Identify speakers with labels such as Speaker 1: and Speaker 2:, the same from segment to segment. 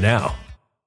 Speaker 1: now.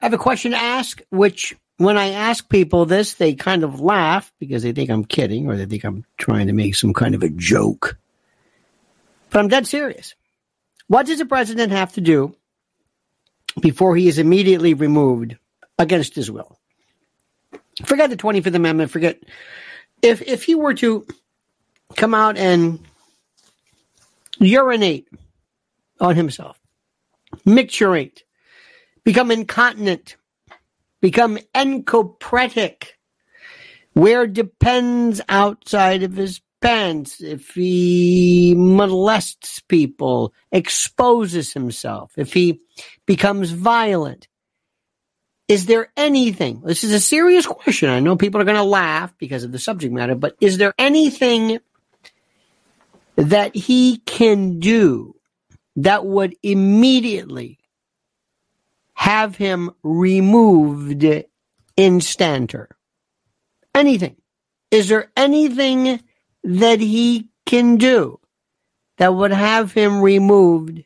Speaker 2: I have a question to ask, which when I ask people this, they kind of laugh because they think I'm kidding or they think I'm trying to make some kind of a joke. But I'm dead serious. What does the president have to do before he is immediately removed against his will? Forget the 25th Amendment, forget if if he were to come out and urinate on himself, micturate, become incontinent, become encopretic, wear depends outside of his pants, if he molests people, exposes himself, if he becomes violent. Is there anything, this is a serious question. I know people are going to laugh because of the subject matter, but is there anything that he can do that would immediately have him removed instanter. Anything. Is there anything that he can do that would have him removed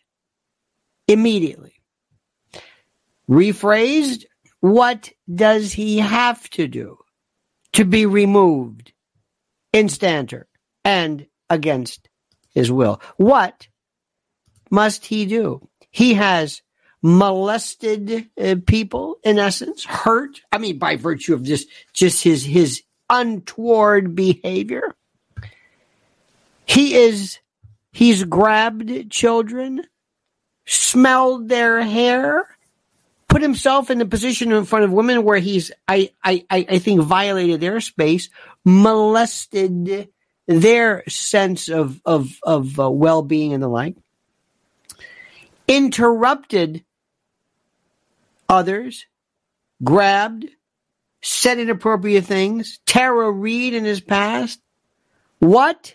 Speaker 2: immediately? Rephrased, what does he have to do to be removed instanter and against his will? What must he do? He has molested uh, people in essence, hurt. I mean, by virtue of just just his his untoward behavior. He is he's grabbed children, smelled their hair, put himself in the position in front of women where he's I I I think violated their space, molested their sense of of of uh, well being and the like, interrupted others, grabbed, said inappropriate things, Tara Reade in his past. What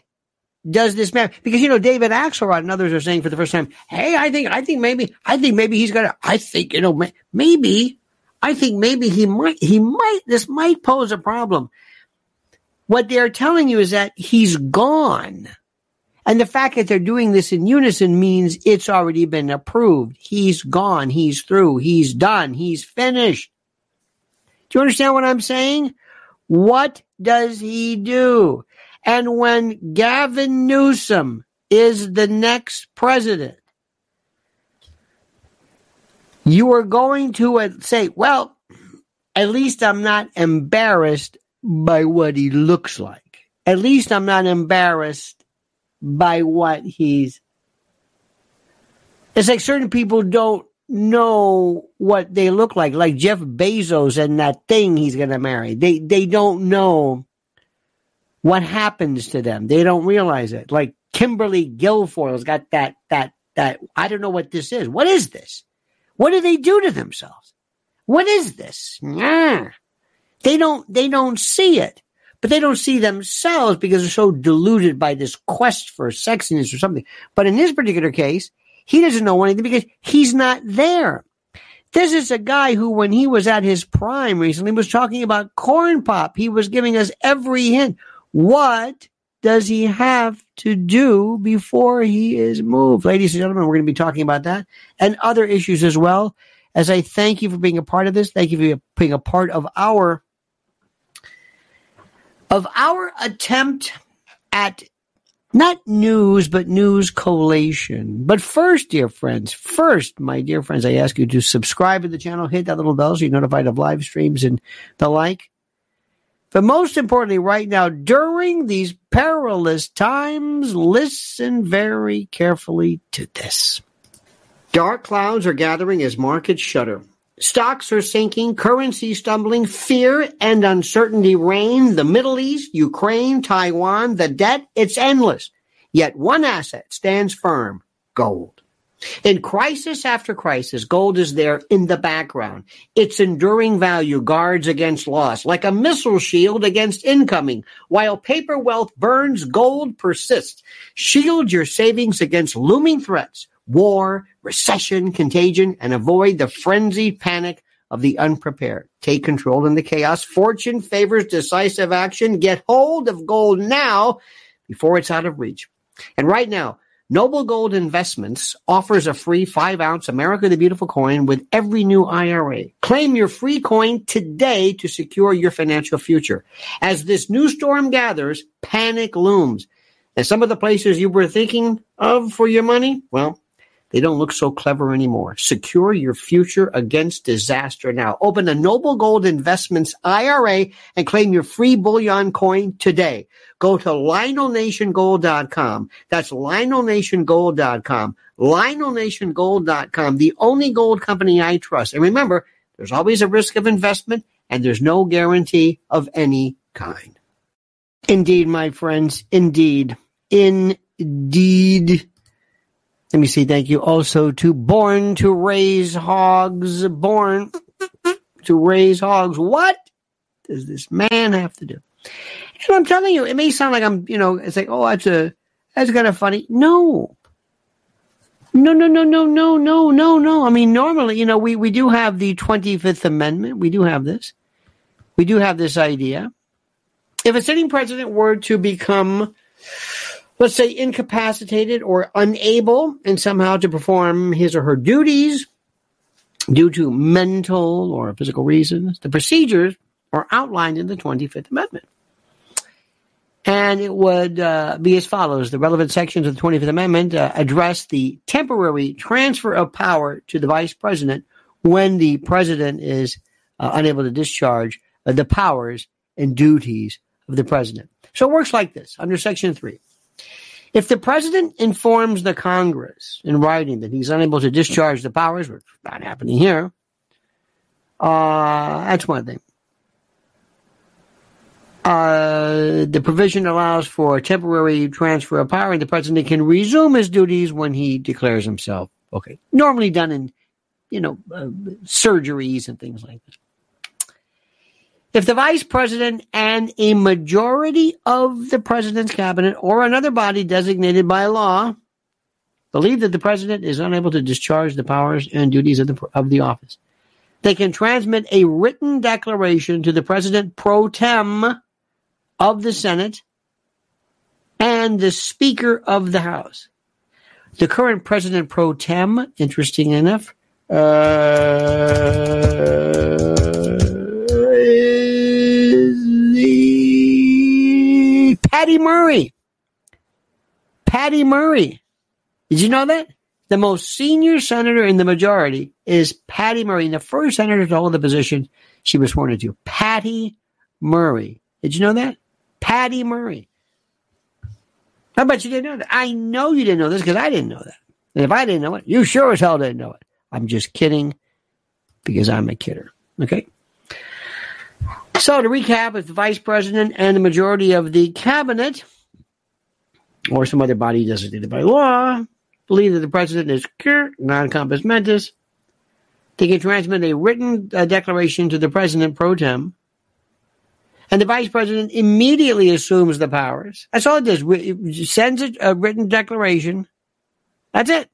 Speaker 2: does this matter? Because you know David Axelrod and others are saying for the first time, "Hey, I think, I think maybe, I think maybe he's gonna, I think you know, maybe, I think maybe he might, he might, this might pose a problem." What they're telling you is that he's gone. And the fact that they're doing this in unison means it's already been approved. He's gone. He's through. He's done. He's finished. Do you understand what I'm saying? What does he do? And when Gavin Newsom is the next president, you are going to uh, say, well, at least I'm not embarrassed by what he looks like. At least I'm not embarrassed by what he's. It's like certain people don't know what they look like, like Jeff Bezos and that thing he's going to marry. They they don't know what happens to them. They don't realize it. Like Kimberly Guilfoyle's got that that that I don't know what this is. What is this? What do they do to themselves? What is this? Nah. They don't they don't see it but they don't see themselves because they're so deluded by this quest for sexiness or something. But in this particular case, he doesn't know anything because he's not there. This is a guy who, when he was at his prime recently, was talking about corn pop. He was giving us every hint. What does he have to do before he is moved? Ladies and gentlemen, we're going to be talking about that and other issues as well. As I thank you for being a part of this, thank you for being a part of our of our attempt at not news, but news collation. But first, dear friends, first, my dear friends, I ask you to subscribe to the channel, hit that little bell so you're notified of live streams and the like. But most importantly, right now, during these perilous times, listen very carefully to this. Dark clouds are gathering as markets shudder. Stocks are sinking, currency stumbling, fear and uncertainty reign. The Middle East, Ukraine, Taiwan, the debt, it's endless. Yet one asset stands firm gold. In crisis after crisis, gold is there in the background. Its enduring value guards against loss, like a missile shield against incoming. While paper wealth burns, gold persists. Shield your savings against looming threats war, recession, contagion, and avoid the frenzied panic of the unprepared. Take control in the chaos. Fortune favors decisive action. Get hold of gold now before it's out of reach. And right now, Noble Gold Investments offers a free five ounce America the Beautiful coin with every new IRA. Claim your free coin today to secure your financial future. As this new storm gathers, panic looms. And some of the places you were thinking of for your money, well, they don't look so clever anymore. Secure your future against disaster now. Open a Noble Gold Investments IRA and claim your free bullion coin today. Go to LionelNationGold.com. That's LionelNationGold.com. LionelNationGold.com, the only gold company I trust. And remember, there's always a risk of investment and there's no guarantee of any kind. Indeed, my friends, indeed, indeed. Let me say thank you also to Born to Raise Hogs. Born to Raise Hogs. What does this man have to do? And I'm telling you, it may sound like I'm, you know, it's like, oh, that's a, that's kind of funny. No. No, no, no, no, no, no, no, no. I mean, normally, you know, we, we do have the 25th Amendment. We do have this. We do have this idea. If a sitting president were to become, let's say, incapacitated or unable and somehow to perform his or her duties due to mental or physical reasons, the procedures are outlined in the 25th Amendment. And it would uh, be as follows. The relevant sections of the 25th Amendment uh, address the temporary transfer of power to the vice president when the president is uh, unable to discharge uh, the powers and duties of the president. So it works like this under Section 3. If the president informs the Congress in writing that he's unable to discharge the powers, which is not happening here, uh, that's one thing. Uh, the provision allows for a temporary transfer of power, and the president can resume his duties when he declares himself okay. Normally done in, you know, uh, surgeries and things like this. If the vice president and a majority of the president's cabinet or another body designated by law believe that the president is unable to discharge the powers and duties of the, of the office, they can transmit a written declaration to the president pro tem of the Senate and the Speaker of the House. The current President pro tem, interesting enough, uh, Patty Murray. Patty Murray. Did you know that? The most senior senator in the majority is Patty Murray, the first senator to hold the position she was sworn into. Patty Murray. Did you know that? Patty Murray. I bet you didn't know that. I know you didn't know this because I didn't know that. And if I didn't know it, you sure as hell didn't know it. I'm just kidding because I'm a kidder. Okay? So to recap, if the vice president and the majority of the cabinet or some other body designated by law believe that the president is non compos mentis, they can transmit a written uh, declaration to the president pro tem and the vice president immediately assumes the powers. That's all it does. It sends a, a written declaration. That's it.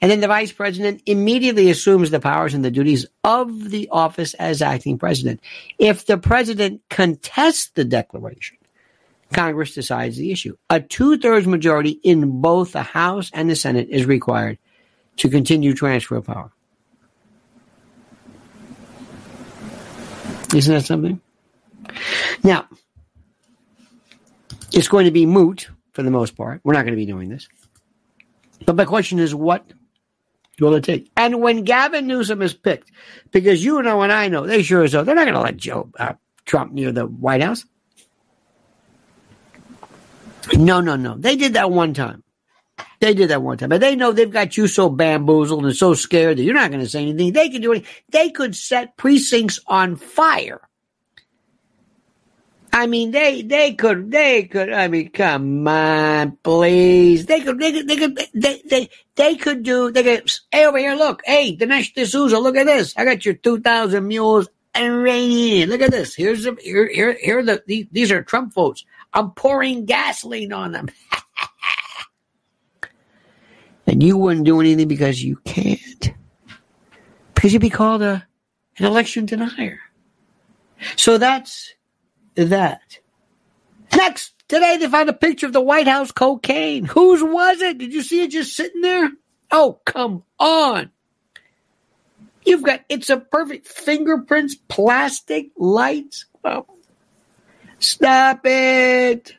Speaker 2: And then the vice president immediately assumes the powers and the duties of the office as acting president. If the president contests the declaration, Congress decides the issue. A two thirds majority in both the House and the Senate is required to continue transfer of power. Isn't that something? Now, it's going to be moot for the most part. We're not going to be doing this. But my question is, what will it take? And when Gavin Newsom is picked, because you know and I know, they sure as though they're not going to let Joe uh, Trump near the White House. No, no, no. They did that one time. They did that one time. But they know they've got you so bamboozled and so scared that you're not going to say anything. They can do anything. They could set precincts on fire I mean, they they could they could. I mean, come on, please. They could they could they could they they, they could do. They could. Hey, over here, look. Hey, Dinesh D'Souza, look at this. I got your two thousand mules and rain. Look at this. Here's the here here here the these are Trump votes. I'm pouring gasoline on them. and you wouldn't do anything because you can't. Because you'd be called a an election denier. So that's that. Next, today they found a picture of the White House cocaine. Whose was it? Did you see it just sitting there? Oh, come on. You've got, it's a perfect fingerprints, plastic, lights. Stop it.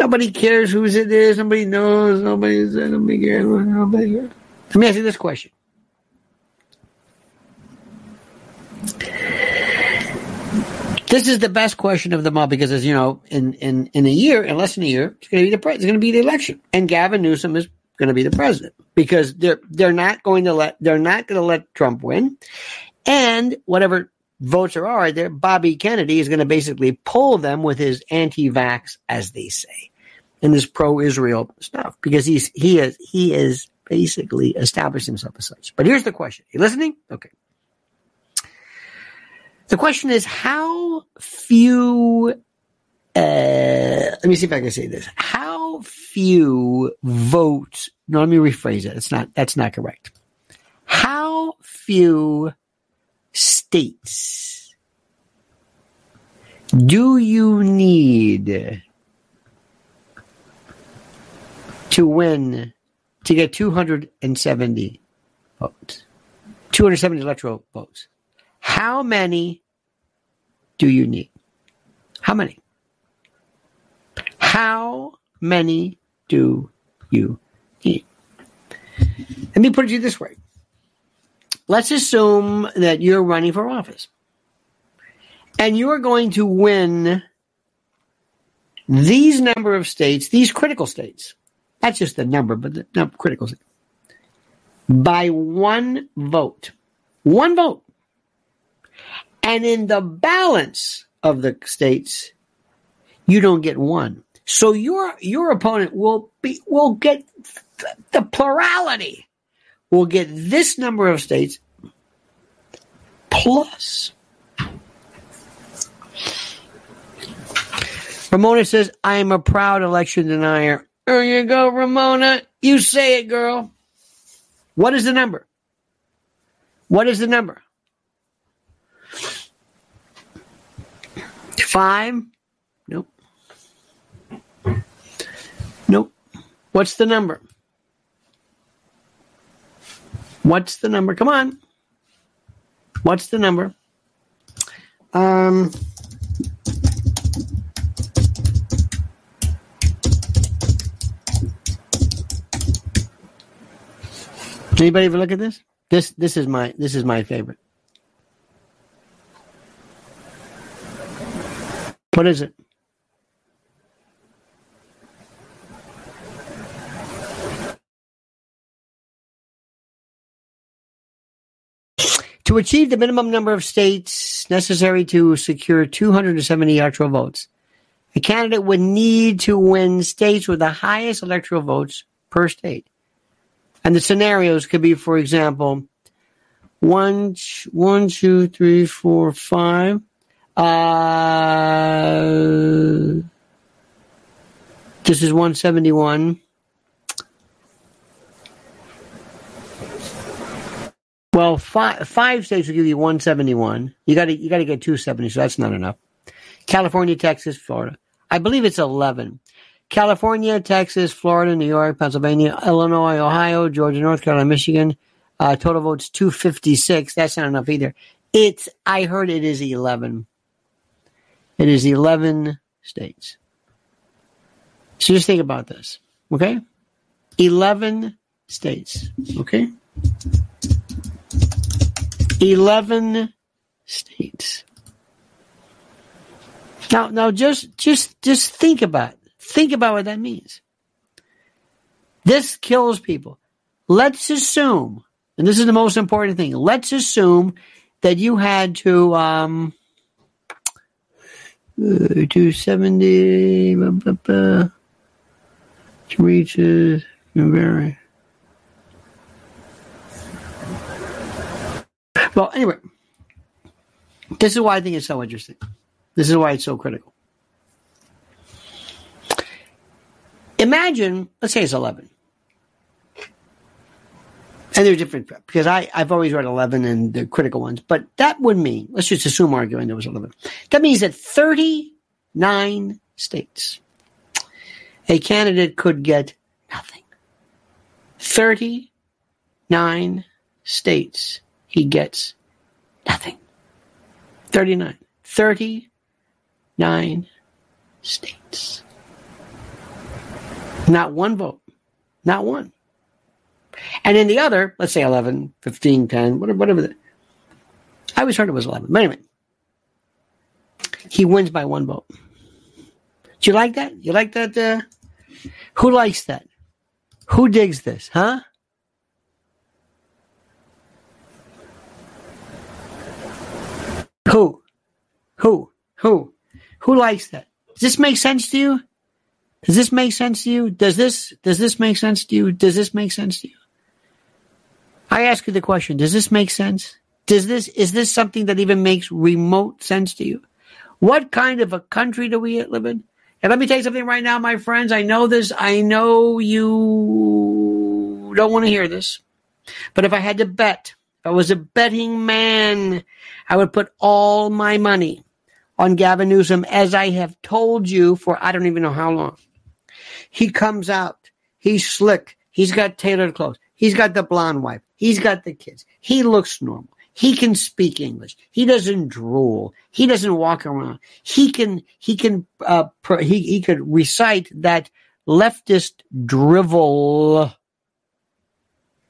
Speaker 2: Nobody cares whose it is. Nobody knows. Nobody's, nobody cares. Nobody cares. Let me ask you this question. This is the best question of them all because, as you know, in, in, in a year, in less than a year, it's going to be the it's going to be the election, and Gavin Newsom is going to be the president because they're they're not going to let they're not going to let Trump win, and whatever votes there are, there Bobby Kennedy is going to basically pull them with his anti-vax, as they say, and this pro-Israel stuff because he's he is he is basically established himself as such. But here's the question: Are you listening? Okay. The question is how few, uh, let me see if I can say this. How few votes? No, let me rephrase it. It's not. That's not correct. How few states do you need to win to get 270 votes? 270 electoral votes. How many do you need? How many? How many do you need? Let me put it to you this way. Let's assume that you're running for office and you're going to win these number of states, these critical states. That's just the number, but the critical states. By one vote. One vote. And in the balance of the states, you don't get one. So your your opponent will be will get the plurality. Will get this number of states plus. Ramona says, I am a proud election denier. There you go, Ramona. You say it, girl. What is the number? What is the number? Five? Nope. Nope. What's the number? What's the number? Come on. What's the number? Um. Anybody ever look at this? This this is my this is my favorite. What is it? To achieve the minimum number of states necessary to secure 270 electoral votes, a candidate would need to win states with the highest electoral votes per state. And the scenarios could be, for example, one, one, two, three, four, five. Uh, this is 171. Well, five, five states will give you 171. You got to you got to get 270, so that's not enough. California, Texas, Florida. I believe it's 11. California, Texas, Florida, New York, Pennsylvania, Illinois, Ohio, Georgia, North Carolina, Michigan. Uh, total votes 256. That's not enough either. It's, I heard it is 11. It is 11 states. So just think about this. Okay? 11 states. Okay? 11 states. Now, now just, just, just think about it. Think about what that means. This kills people. Let's assume, and this is the most important thing. Let's assume that you had to, um, 270, blah, blah, blah, to reach very. Well, anyway, this is why I think it's so interesting. This is why it's so critical. Imagine, let's say it's 11. And they're different because I, I've always read 11 and the critical ones, but that would mean, let's just assume arguing there was 11. That means that 39 states, a candidate could get nothing. 39 states, he gets nothing. 39. 39 states. Not one vote. Not one. And in the other, let's say 11, 15, 10, whatever, whatever. The, I always heard it was 11. But anyway, he wins by one vote. Do you like that? You like that? Uh, who likes that? Who digs this, huh? Who? Who? Who? Who likes that? Does this make sense to you? Does this make sense to you? Does this does this make sense to you? Does this make sense to you? I ask you the question, does this make sense? Does this is this something that even makes remote sense to you? What kind of a country do we live in? And let me tell you something right now, my friends. I know this. I know you don't want to hear this. But if I had to bet, if I was a betting man, I would put all my money on Gavin Newsom, as I have told you for I don't even know how long. He comes out. He's slick. He's got tailored clothes. He's got the blonde wife. He's got the kids. He looks normal. He can speak English. He doesn't drool. He doesn't walk around. He can, he can, uh, he, he could recite that leftist drivel.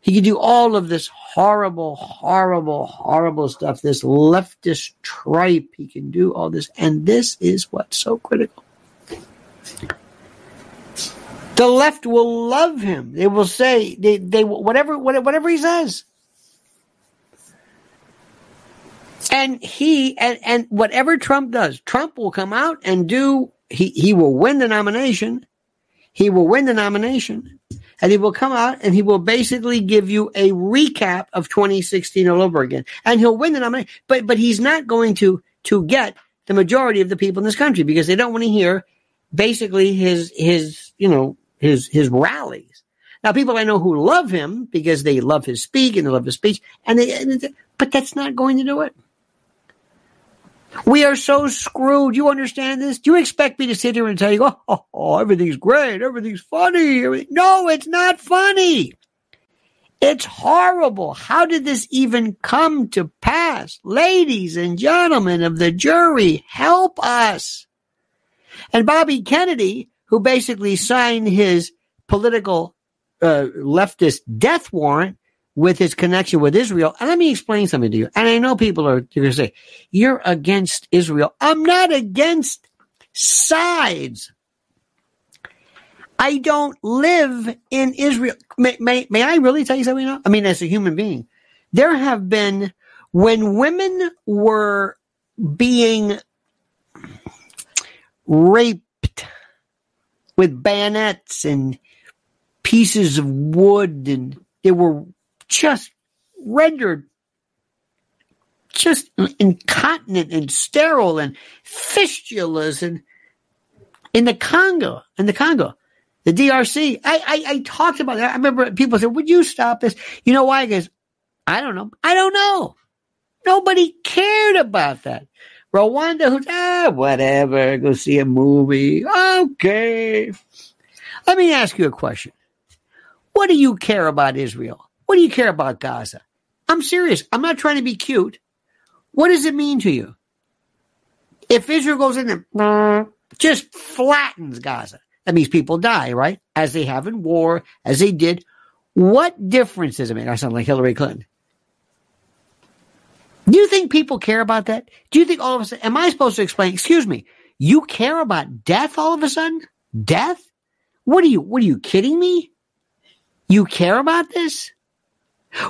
Speaker 2: He could do all of this horrible, horrible, horrible stuff, this leftist tripe. He can do all this. And this is what's so critical. The left will love him. They will say they, they whatever whatever he says. And he and, and whatever Trump does, Trump will come out and do he, he will win the nomination. He will win the nomination. And he will come out and he will basically give you a recap of 2016 all over again. And he'll win the nomination. But but he's not going to to get the majority of the people in this country because they don't want to hear basically his his you know his his rallies. Now, people I know who love him because they love his speak and they love his speech, and they, but that's not going to do it. We are so screwed. You understand this? Do you expect me to sit here and tell you, oh, oh, oh everything's great, everything's funny? Everything. No, it's not funny. It's horrible. How did this even come to pass? Ladies and gentlemen of the jury, help us. And Bobby Kennedy, who basically signed his political uh, leftist death warrant, with his connection with Israel. And let me explain something to you. And I know people are going to say, you're against Israel. I'm not against sides. I don't live in Israel. May, may, may I really tell you something now? I mean, as a human being, there have been, when women were being raped with bayonets and pieces of wood and they were just rendered just incontinent and sterile and fistulas and in the Congo, in the Congo, the DRC. I, I, I talked about that. I remember people said, would you stop this? You know why? Because I don't know. I don't know. Nobody cared about that. Rwanda, who's, ah, whatever, go see a movie. Okay. Let me ask you a question. What do you care about Israel? What do you care about Gaza? I'm serious. I'm not trying to be cute. What does it mean to you? If Israel goes in and just flattens Gaza, that means people die, right? As they have in war, as they did. What difference does it make? I sound like Hillary Clinton. Do you think people care about that? Do you think all of a sudden, am I supposed to explain, excuse me, you care about death all of a sudden? Death? What are you, what are you kidding me? You care about this?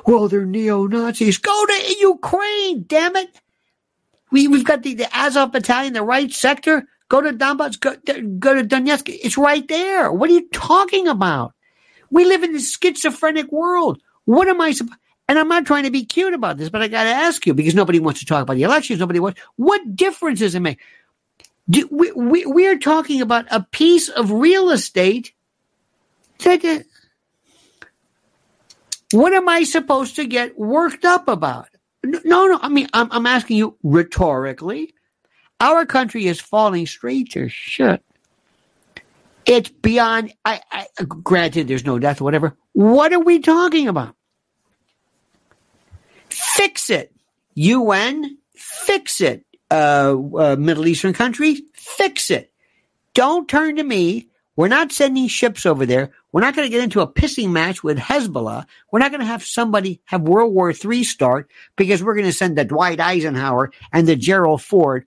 Speaker 2: Well, they're neo Nazis. Go to Ukraine, damn it. We, we've got the, the Azov battalion, the right sector. Go to Donbass, go, go to Donetsk. It's right there. What are you talking about? We live in a schizophrenic world. What am I supposed and I'm not trying to be cute about this, but I got to ask you because nobody wants to talk about the elections. Nobody wants. What difference does it make? Do, we, we, we're talking about a piece of real estate that, what am I supposed to get worked up about? No, no. I mean, I'm, I'm asking you rhetorically. Our country is falling straight to shit. It's beyond. I, I granted, there's no death whatever. What are we talking about? Fix it, UN. Fix it, uh, uh, Middle Eastern countries. Fix it. Don't turn to me. We're not sending ships over there. We're not going to get into a pissing match with Hezbollah. We're not going to have somebody have World War III start because we're going to send the Dwight Eisenhower and the Gerald Ford.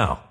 Speaker 1: now.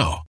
Speaker 3: now.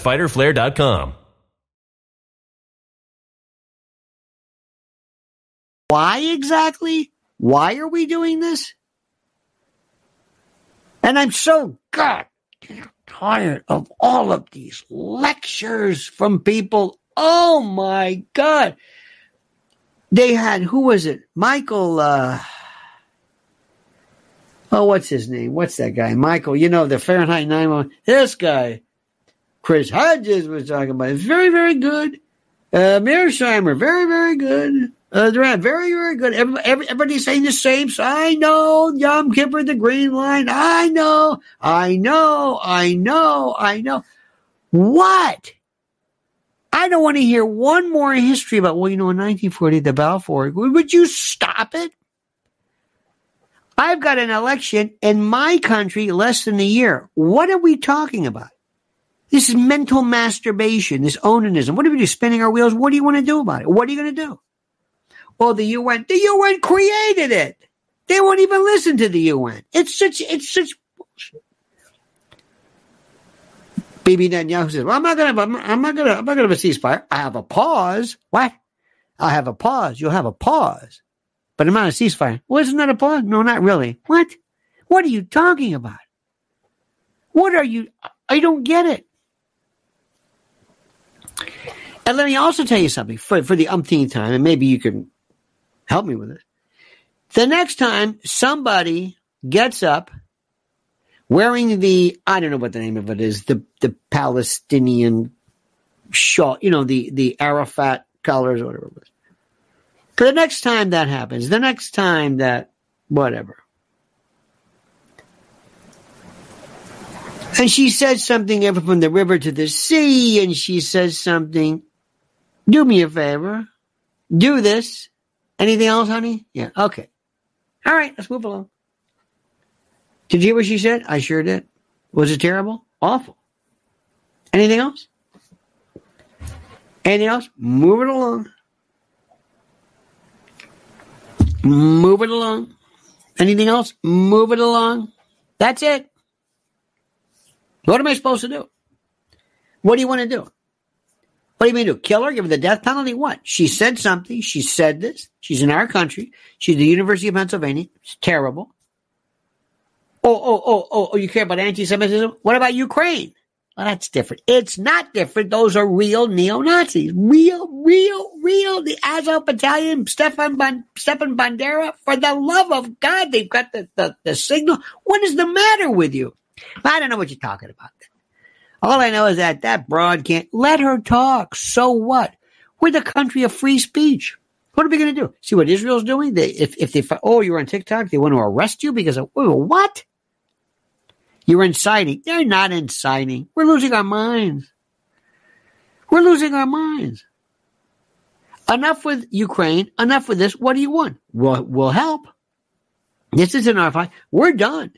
Speaker 1: fighterflare.com.
Speaker 2: Why exactly? Why are we doing this? And I'm so god tired of all of these lectures from people. Oh my god. They had who was it? Michael uh Oh, what's his name? What's that guy? Michael, you know, the Fahrenheit 911. This guy Chris Hedges was talking about. It's very, very good. Uh, Mearsheimer, very, very good. Uh, Durant, very, very good. Everybody, everybody's saying the same. So I know Yom Kippur, the green line. I know, I know, I know, I know. What? I don't want to hear one more history about, well, you know, in 1940, the Balfour. Would you stop it? I've got an election in my country less than a year. What are we talking about? This is mental masturbation, this onanism. What are we do? Spinning our wheels? What do you want to do about it? What are you going to do? Well, the UN, the UN created it. They won't even listen to the UN. It's such, it's such bullshit. Bibi Netanyahu says, well, I'm not going to, I'm not going to, I'm not going to have a ceasefire. I have a pause. What? I have a pause. You'll have a pause. But I'm not a ceasefire. Well, isn't that a pause? No, not really. What? What are you talking about? What are you? I don't get it. And let me also tell you something for, for the umpteenth time, and maybe you can help me with it. The next time somebody gets up wearing the, I don't know what the name of it is, the, the Palestinian shawl, you know, the, the Arafat colors or whatever it was. The next time that happens, the next time that, whatever. And she says something ever from the river to the sea, and she says something, do me a favor, do this. Anything else, honey? Yeah, okay. All right, let's move along. Did you hear what she said? I sure did. Was it terrible? Awful. Anything else? Anything else? Move it along. Move it along. Anything else? Move it along. That's it. What am I supposed to do? What do you want to do? What do you mean to? Kill her? Give her the death penalty? What? She said something. She said this. She's in our country. She's the University of Pennsylvania. It's terrible. Oh, oh, oh, oh, oh, you care about anti-Semitism? What about Ukraine? Well, that's different. It's not different. Those are real neo-Nazis. Real, real, real. The Azov Battalion, Stefan, Stefan Bandera, for the love of God, they've got the, the, the signal. What is the matter with you? I don't know what you're talking about. All I know is that that broad can't let her talk. So what? We're the country of free speech. What are we going to do? See what Israel's doing? They, if, if they, oh, you're on TikTok, they want to arrest you because of, oh, what? You're inciting. They're not inciting. We're losing our minds. We're losing our minds. Enough with Ukraine. Enough with this. What do you want? We'll, we'll help. This isn't our fight. We're done.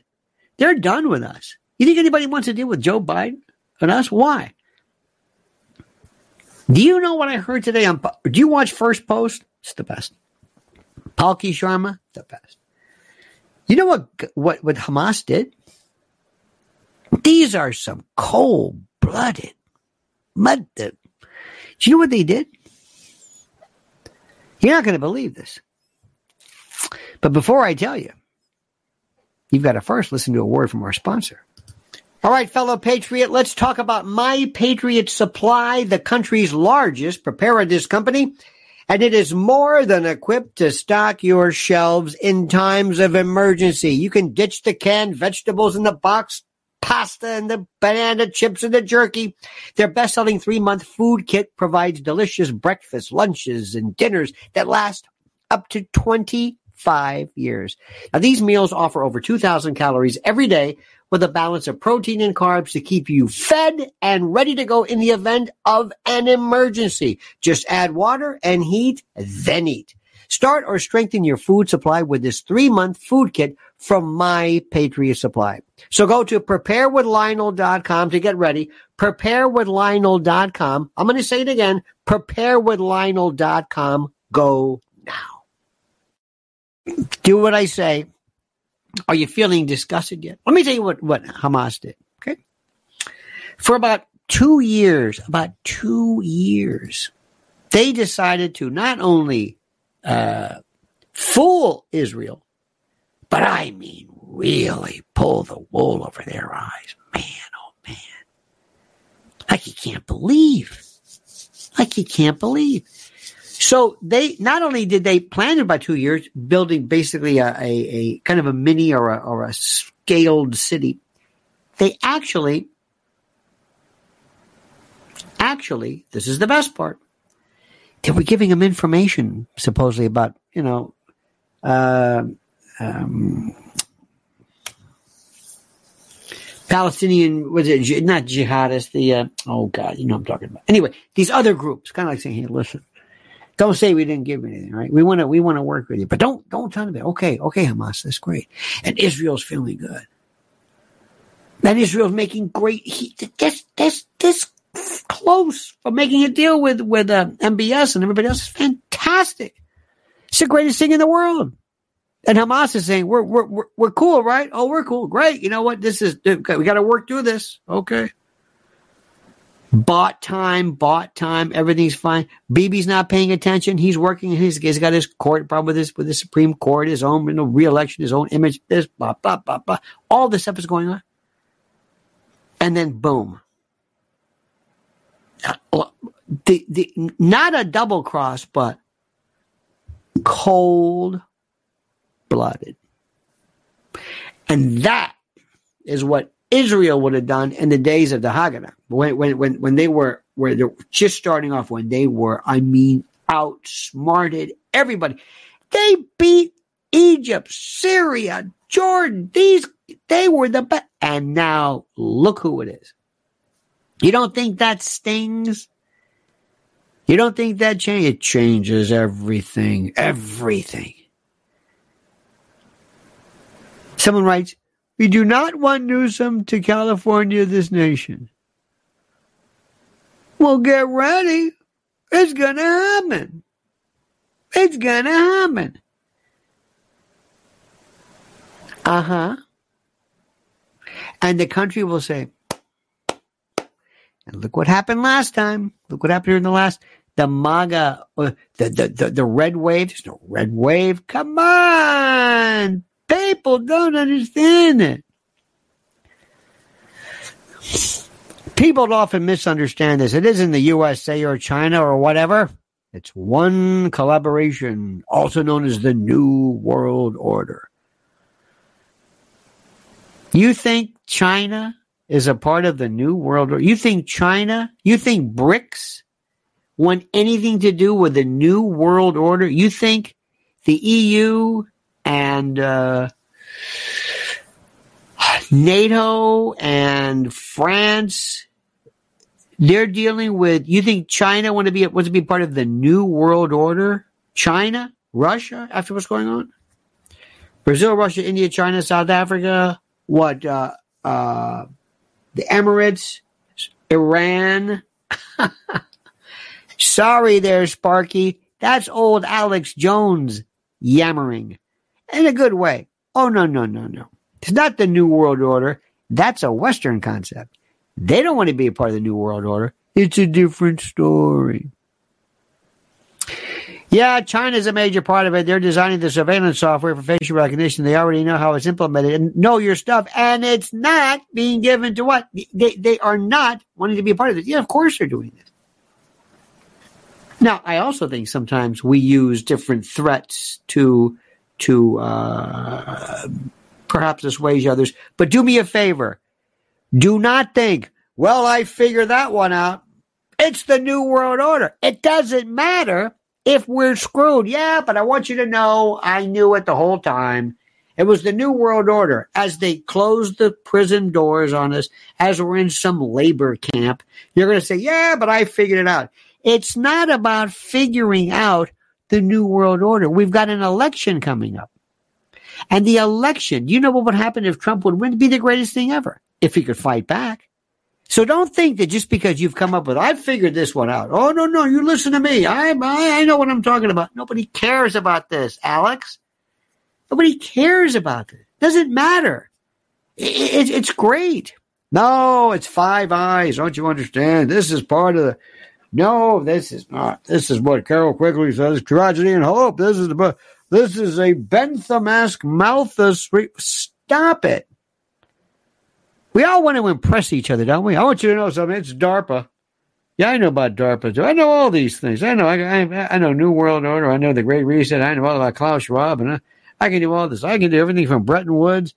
Speaker 2: They're done with us. You think anybody wants to deal with Joe Biden and us? Why? Do you know what I heard today on? Do you watch First Post? It's the best. Palki Sharma, the best. You know what? What what Hamas did? These are some cold blooded mud. Do you know what they did? You're not going to believe this. But before I tell you, you've got to first listen to a word from our sponsor. All right, fellow patriot, let's talk about My Patriot Supply, the country's largest preparedness company. And it is more than equipped to stock your shelves in times of emergency. You can ditch the canned vegetables in the box pasta and the banana chips and the jerky. Their best selling three month food kit provides delicious breakfasts, lunches, and dinners that last up to 25 years. Now, these meals offer over 2,000 calories every day with a balance of protein and carbs to keep you fed and ready to go in the event of an emergency. Just add water and heat, then eat. Start or strengthen your food supply with this three month food kit from My Patriot Supply. So go to preparewithlionel.com to get ready. Preparewithlionel.com. I'm going to say it again. Preparewithlionel.com. Go. Do what I say. Are you feeling disgusted yet? Let me tell you what, what Hamas did. Okay. For about two years, about two years, they decided to not only uh, fool Israel, but I mean really pull the wool over their eyes. Man, oh man. Like you can't believe. Like you can't believe. So they not only did they plan it about two years, building basically a, a, a kind of a mini or a, or a scaled city, they actually, actually, this is the best part they were giving them information supposedly about you know uh, um, Palestinian was it not jihadists the uh, oh god you know I'm talking about. Anyway these other groups kind of like saying hey listen don't say we didn't give anything right we want to we want to work with you but don't don't tell me okay okay Hamas that's great and Israel's feeling good and Israel's making great he, this this this close for making a deal with with uh, MBS and everybody else is fantastic. It's the greatest thing in the world. And Hamas is saying we're we're we're, we're cool, right? Oh, we're cool, great. You know what? This is we got to work through this. Okay. Bought time, bought time. Everything's fine. Bibi's not paying attention. He's working. He's, he's got his court problem with his with the Supreme Court, his own you know, reelection, his own image. This, blah blah blah blah. All this stuff is going on, and then boom, the, the, not a double cross, but cold blooded. And that is what Israel would have done in the days of the Haganah. When, when, when, when they were, where they're just starting off, when they were, I mean, outsmarted everybody. They beat Egypt, Syria, Jordan. These, they were the best. And now look who it is. You don't think that stings? You don't think that change? It changes everything. Everything. Someone writes, we do not want Newsom to California this nation. Well, get ready. It's going to happen. It's going to happen. Uh huh. And the country will say, and look what happened last time. Look what happened here in the last, the MAGA, uh, the, the, the, the red wave. There's no red wave. Come on. People don't understand it. People often misunderstand this. It isn't the USA or China or whatever. It's one collaboration, also known as the New World Order. You think China is a part of the New World Order? You think China, you think BRICS want anything to do with the New World Order? You think the EU and uh, NATO and France, they're dealing with. You think China want to be wants to be part of the new world order? China, Russia, after what's going on, Brazil, Russia, India, China, South Africa, what? Uh, uh, the Emirates, Iran. Sorry, there, Sparky. That's old Alex Jones yammering in a good way. Oh no, no, no, no. It's not the New World Order. That's a Western concept. They don't want to be a part of the New World Order. It's a different story. Yeah, China's a major part of it. They're designing the surveillance software for facial recognition. They already know how it's implemented and know your stuff. And it's not being given to what? They, they are not wanting to be a part of it. Yeah, of course they're doing this. Now, I also think sometimes we use different threats to to uh, perhaps assuage others. But do me a favor. Do not think, well, I figured that one out. It's the New World Order. It doesn't matter if we're screwed. Yeah, but I want you to know I knew it the whole time. It was the New World Order. As they closed the prison doors on us, as we're in some labor camp, you're going to say, yeah, but I figured it out. It's not about figuring out the New World Order. We've got an election coming up. And the election, you know what would happen if Trump would win? Be the greatest thing ever if he could fight back. So don't think that just because you've come up with, I figured this one out. Oh, no, no, you listen to me. I, I, I know what I'm talking about. Nobody cares about this, Alex. Nobody cares about this. Doesn't matter. It, it, it's great. No, it's five eyes. Don't you understand? This is part of the. No, this is not. This is what Carroll Quigley says: tragedy and hope. This is the. This is a Bentham-esque Malthus. Stop it. We all want to impress each other, don't we? I want you to know something. It's DARPA. Yeah, I know about DARPA too. I know all these things. I know. I, I, I know New World Order. I know the Great Reset. I know all about Klaus Schwab, and I, I can do all this. I can do everything from Bretton Woods.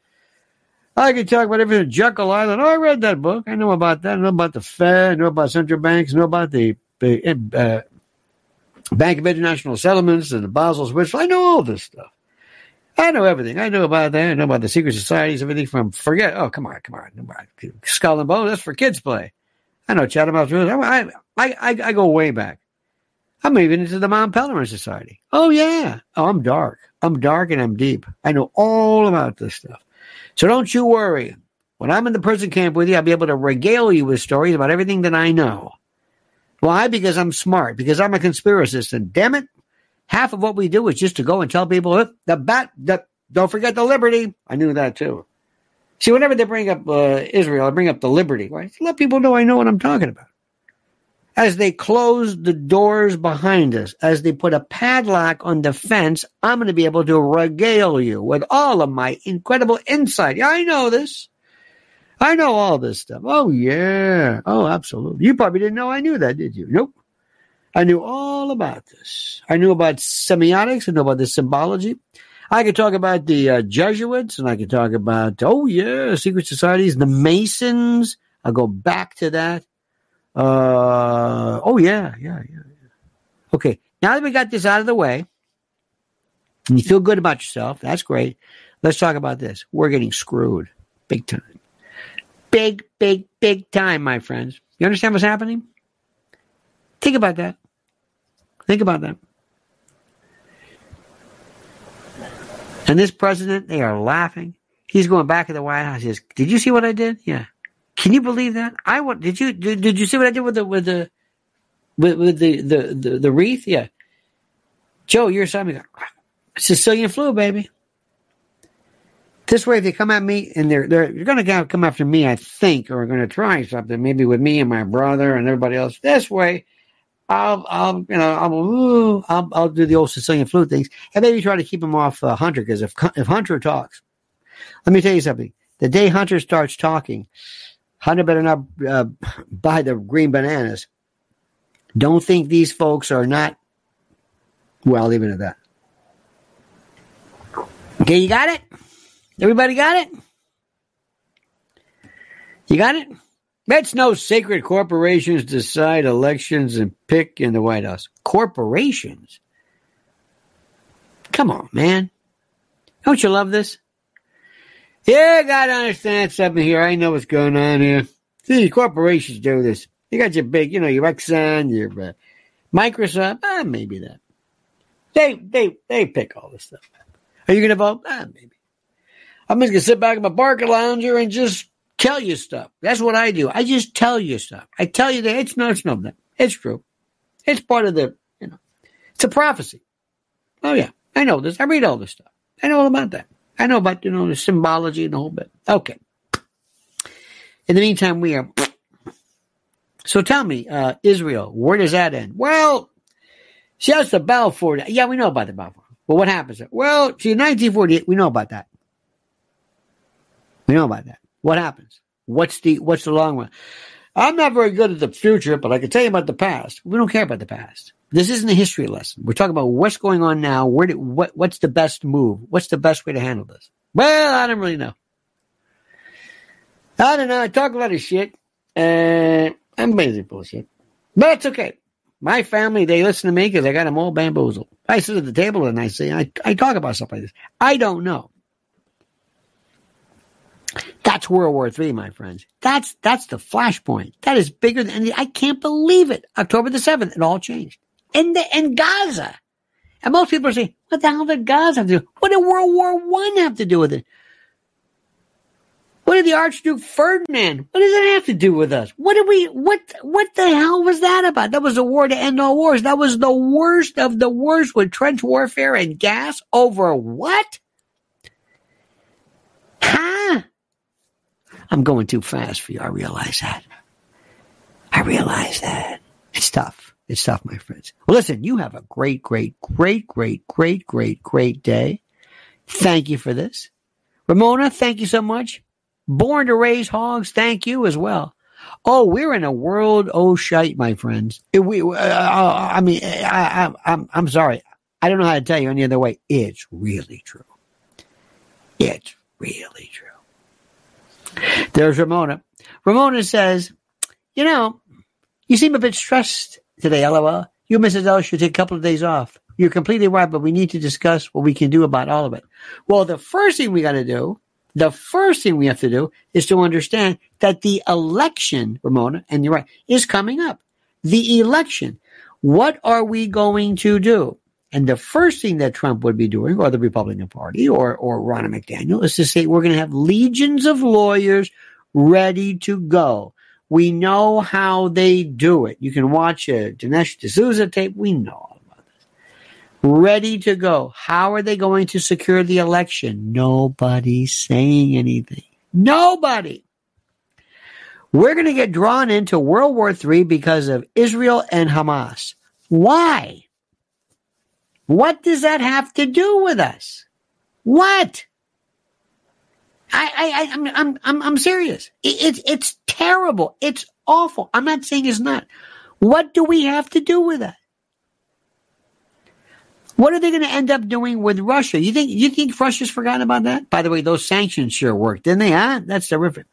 Speaker 2: I can talk about everything. Jekyll Island. Oh, I read that book. I know about that. I know about the Fed. I know about central banks. I know about the, the uh, Bank of International Settlements and the Basel Switch. I know all this stuff. I know everything. I know about that. I know about the secret societies, everything from forget. Oh, come on, come on. Skull and Bone, that's for kids play. I know House Rules. I, I, I, I go way back. I'm even into the Mount Pelerin Society. Oh, yeah. Oh, I'm dark. I'm dark and I'm deep. I know all about this stuff. So don't you worry. When I'm in the prison camp with you, I'll be able to regale you with stories about everything that I know. Why? Because I'm smart. Because I'm a conspiracist. And damn it, half of what we do is just to go and tell people the bat. The, don't forget the liberty. I knew that too. See, whenever they bring up uh, Israel, I bring up the liberty. Right? Let people know I know what I'm talking about. As they close the doors behind us, as they put a padlock on the fence, I'm going to be able to regale you with all of my incredible insight. Yeah, I know this. I know all this stuff. Oh, yeah. Oh, absolutely. You probably didn't know I knew that, did you? Nope. I knew all about this. I knew about semiotics. I knew about the symbology. I could talk about the uh, Jesuits and I could talk about, oh, yeah, secret societies, the Masons. I'll go back to that. Uh, oh, yeah, yeah, yeah, yeah. Okay. Now that we got this out of the way, and you feel good about yourself, that's great. Let's talk about this. We're getting screwed big time. Big, big, big time, my friends. You understand what's happening? Think about that. Think about that. And this president, they are laughing. He's going back to the White House. He says, "Did you see what I did? Yeah. Can you believe that? I want. did you did, did you see what I did with the with the with, with the, the, the the wreath? Yeah. Joe, you're a Sicilian flu, baby. This way, if they come at me and they're they're, they're going to come after me, I think, or are going to try something, maybe with me and my brother and everybody else. This way, I'll, I'll, you know, I'll, I'll, I'll do the old Sicilian flute things, and maybe try to keep him off uh, Hunter. Because if if Hunter talks, let me tell you something. The day Hunter starts talking, Hunter better not uh, buy the green bananas. Don't think these folks are not. Well, I'll leave it at that. Okay, you got it. Everybody got it. You got it. That's no sacred corporations decide elections and pick in the White House. Corporations? Come on, man. Don't you love this? Yeah, I gotta understand something here. I know what's going on here. See, corporations do this. You got your big, you know, your Exxon, your uh, Microsoft. Ah, maybe that. They they they pick all this stuff. Are you gonna vote? Ah, maybe. I'm just gonna sit back in my parking lounger and just tell you stuff. That's what I do. I just tell you stuff. I tell you that it's no, it's no, it's true. It's part of the, you know, it's a prophecy. Oh yeah, I know this. I read all this stuff. I know all about that. I know about you know the symbology and the whole bit. Okay. In the meantime, we are. So tell me, uh, Israel, where does that end? Well, see, that's the Balfour. Yeah, we know about the Balfour. Well, what happens? Well, see, 1948, we know about that. We know about that. What happens? What's the what's the long run? I'm not very good at the future, but I can tell you about the past. We don't care about the past. This isn't a history lesson. We're talking about what's going on now. Where what what's the best move? What's the best way to handle this? Well, I don't really know. I don't know. I talk a lot of shit, and I'm basically bullshit, but it's okay. My family they listen to me because I got them all bamboozled. I sit at the table and I say I, I talk about stuff like this. I don't know. That's World War III, my friends. That's that's the flashpoint. That is bigger than I can't believe it. October the seventh, it all changed. In the in Gaza. And most people are saying, what the hell did Gaza have to do? What did World War One have to do with it? What did the Archduke Ferdinand? What does that have to do with us? What did we what what the hell was that about? That was a war to end all wars. That was the worst of the worst with trench warfare and gas over what? Huh? I'm going too fast for you. I realize that. I realize that. It's tough. It's tough, my friends. Well, listen, you have a great, great, great, great, great, great, great day. Thank you for this. Ramona, thank you so much. Born to raise hogs, thank you as well. Oh, we're in a world oh shite, my friends. We, uh, I mean, I, I, I'm, I'm sorry. I don't know how to tell you any other way. It's really true. It's really true. There's Ramona. Ramona says, You know, you seem a bit stressed today, LOL. You, Mrs. L, should take a couple of days off. You're completely right, but we need to discuss what we can do about all of it. Well, the first thing we got to do, the first thing we have to do is to understand that the election, Ramona, and you're right, is coming up. The election. What are we going to do? And the first thing that Trump would be doing, or the Republican Party, or, or Ronna McDaniel, is to say we're going to have legions of lawyers ready to go. We know how they do it. You can watch a Dinesh D'Souza tape. We know all about this. Ready to go. How are they going to secure the election? Nobody's saying anything. Nobody. We're going to get drawn into World War III because of Israel and Hamas. Why? What does that have to do with us? What? I, I, I'm, I'm, I'm, I'm serious. It's, it's terrible. It's awful. I'm not saying it's not. What do we have to do with that? What are they going to end up doing with Russia? You think, you think Russia's forgotten about that? By the way, those sanctions sure worked, didn't they? Huh? That's terrific.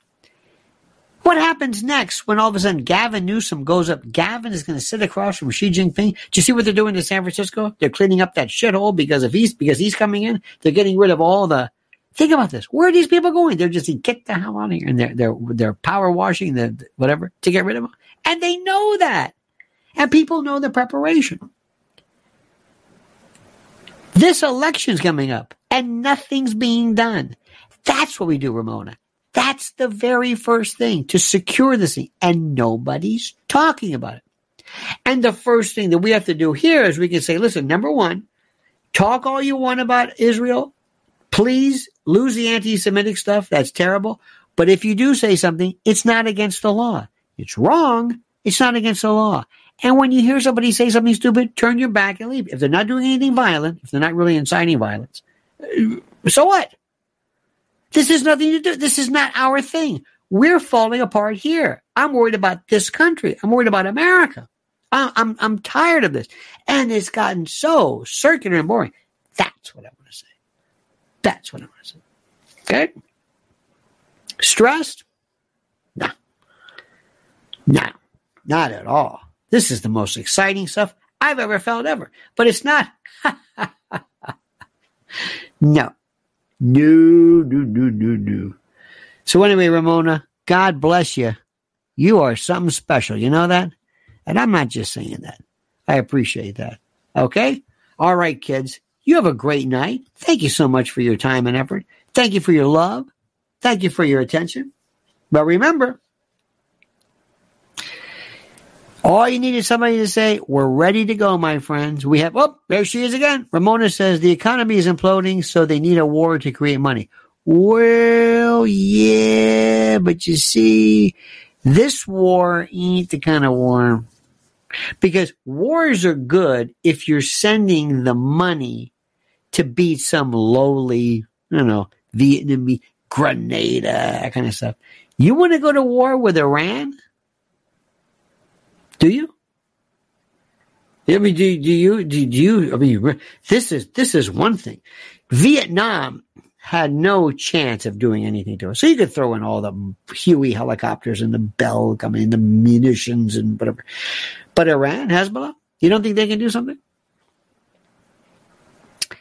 Speaker 2: What happens next when all of a sudden Gavin Newsom goes up? Gavin is going to sit across from Xi Jinping. Do you see what they're doing in San Francisco? They're cleaning up that shithole because if he's because he's coming in, they're getting rid of all the Think about this. Where are these people going? They're just get the hell out of here, and they're they're they're power washing the whatever to get rid of them, and they know that, and people know the preparation. This election's coming up, and nothing's being done. That's what we do, Ramona. That's the very first thing to secure this thing, and nobody's talking about it. And the first thing that we have to do here is we can say, listen, number one, talk all you want about Israel. Please lose the anti Semitic stuff. That's terrible. But if you do say something, it's not against the law. It's wrong. It's not against the law. And when you hear somebody say something stupid, turn your back and leave. If they're not doing anything violent, if they're not really inciting violence, uh, so what? This has nothing to do. This is not our thing. We're falling apart here. I'm worried about this country. I'm worried about America. I'm, I'm, I'm tired of this. And it's gotten so circular and boring. That's what I want to say. That's what I want to say. Okay? Stressed? No. No, not at all. This is the most exciting stuff I've ever felt ever. But it's not. no. No, no, no, no, no. So anyway, Ramona, God bless you. You are something special. You know that? And I'm not just saying that. I appreciate that. Okay? All right, kids. You have a great night. Thank you so much for your time and effort. Thank you for your love. Thank you for your attention. But remember, all you need is somebody to say, We're ready to go, my friends. We have, oh, there she is again. Ramona says the economy is imploding, so they need a war to create money. Well, yeah, but you see, this war ain't the kind of war because wars are good if you're sending the money to beat some lowly, don't know, Vietnamese, Grenada, that kind of stuff. You want to go to war with Iran? Do you? I mean, do, do you, do you, I mean, this is, this is one thing. Vietnam had no chance of doing anything to us. So you could throw in all the Huey helicopters and the Bell coming, the munitions and whatever. But Iran, Hezbollah, you don't think they can do something?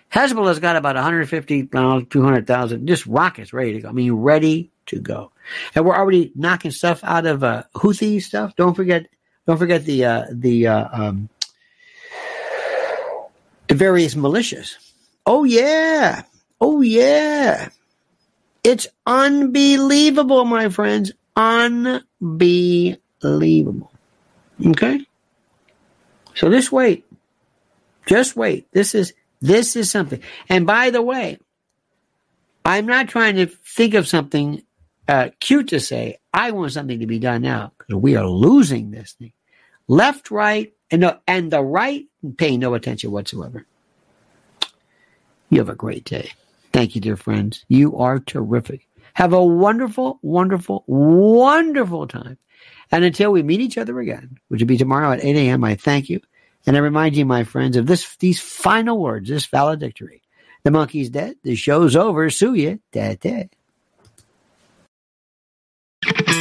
Speaker 2: Hezbollah's got about 150, 200,000 just rockets ready to go. I mean, ready to go. And we're already knocking stuff out of uh, Houthi stuff. Don't forget, don't forget the uh, the uh, um, the various militias. Oh yeah, oh yeah. It's unbelievable, my friends. Unbelievable. Okay. So just wait. Just wait. This is this is something. And by the way, I'm not trying to think of something uh, cute to say. I want something to be done now we are losing this thing. Left, right, and no, and the right pay no attention whatsoever. You have a great day. Thank you, dear friends. You are terrific. Have a wonderful, wonderful, wonderful time. And until we meet each other again, which will be tomorrow at 8 a.m., I thank you. And I remind you, my friends, of this these final words, this valedictory. The monkey's dead. The show's over. Sue you. Da, da.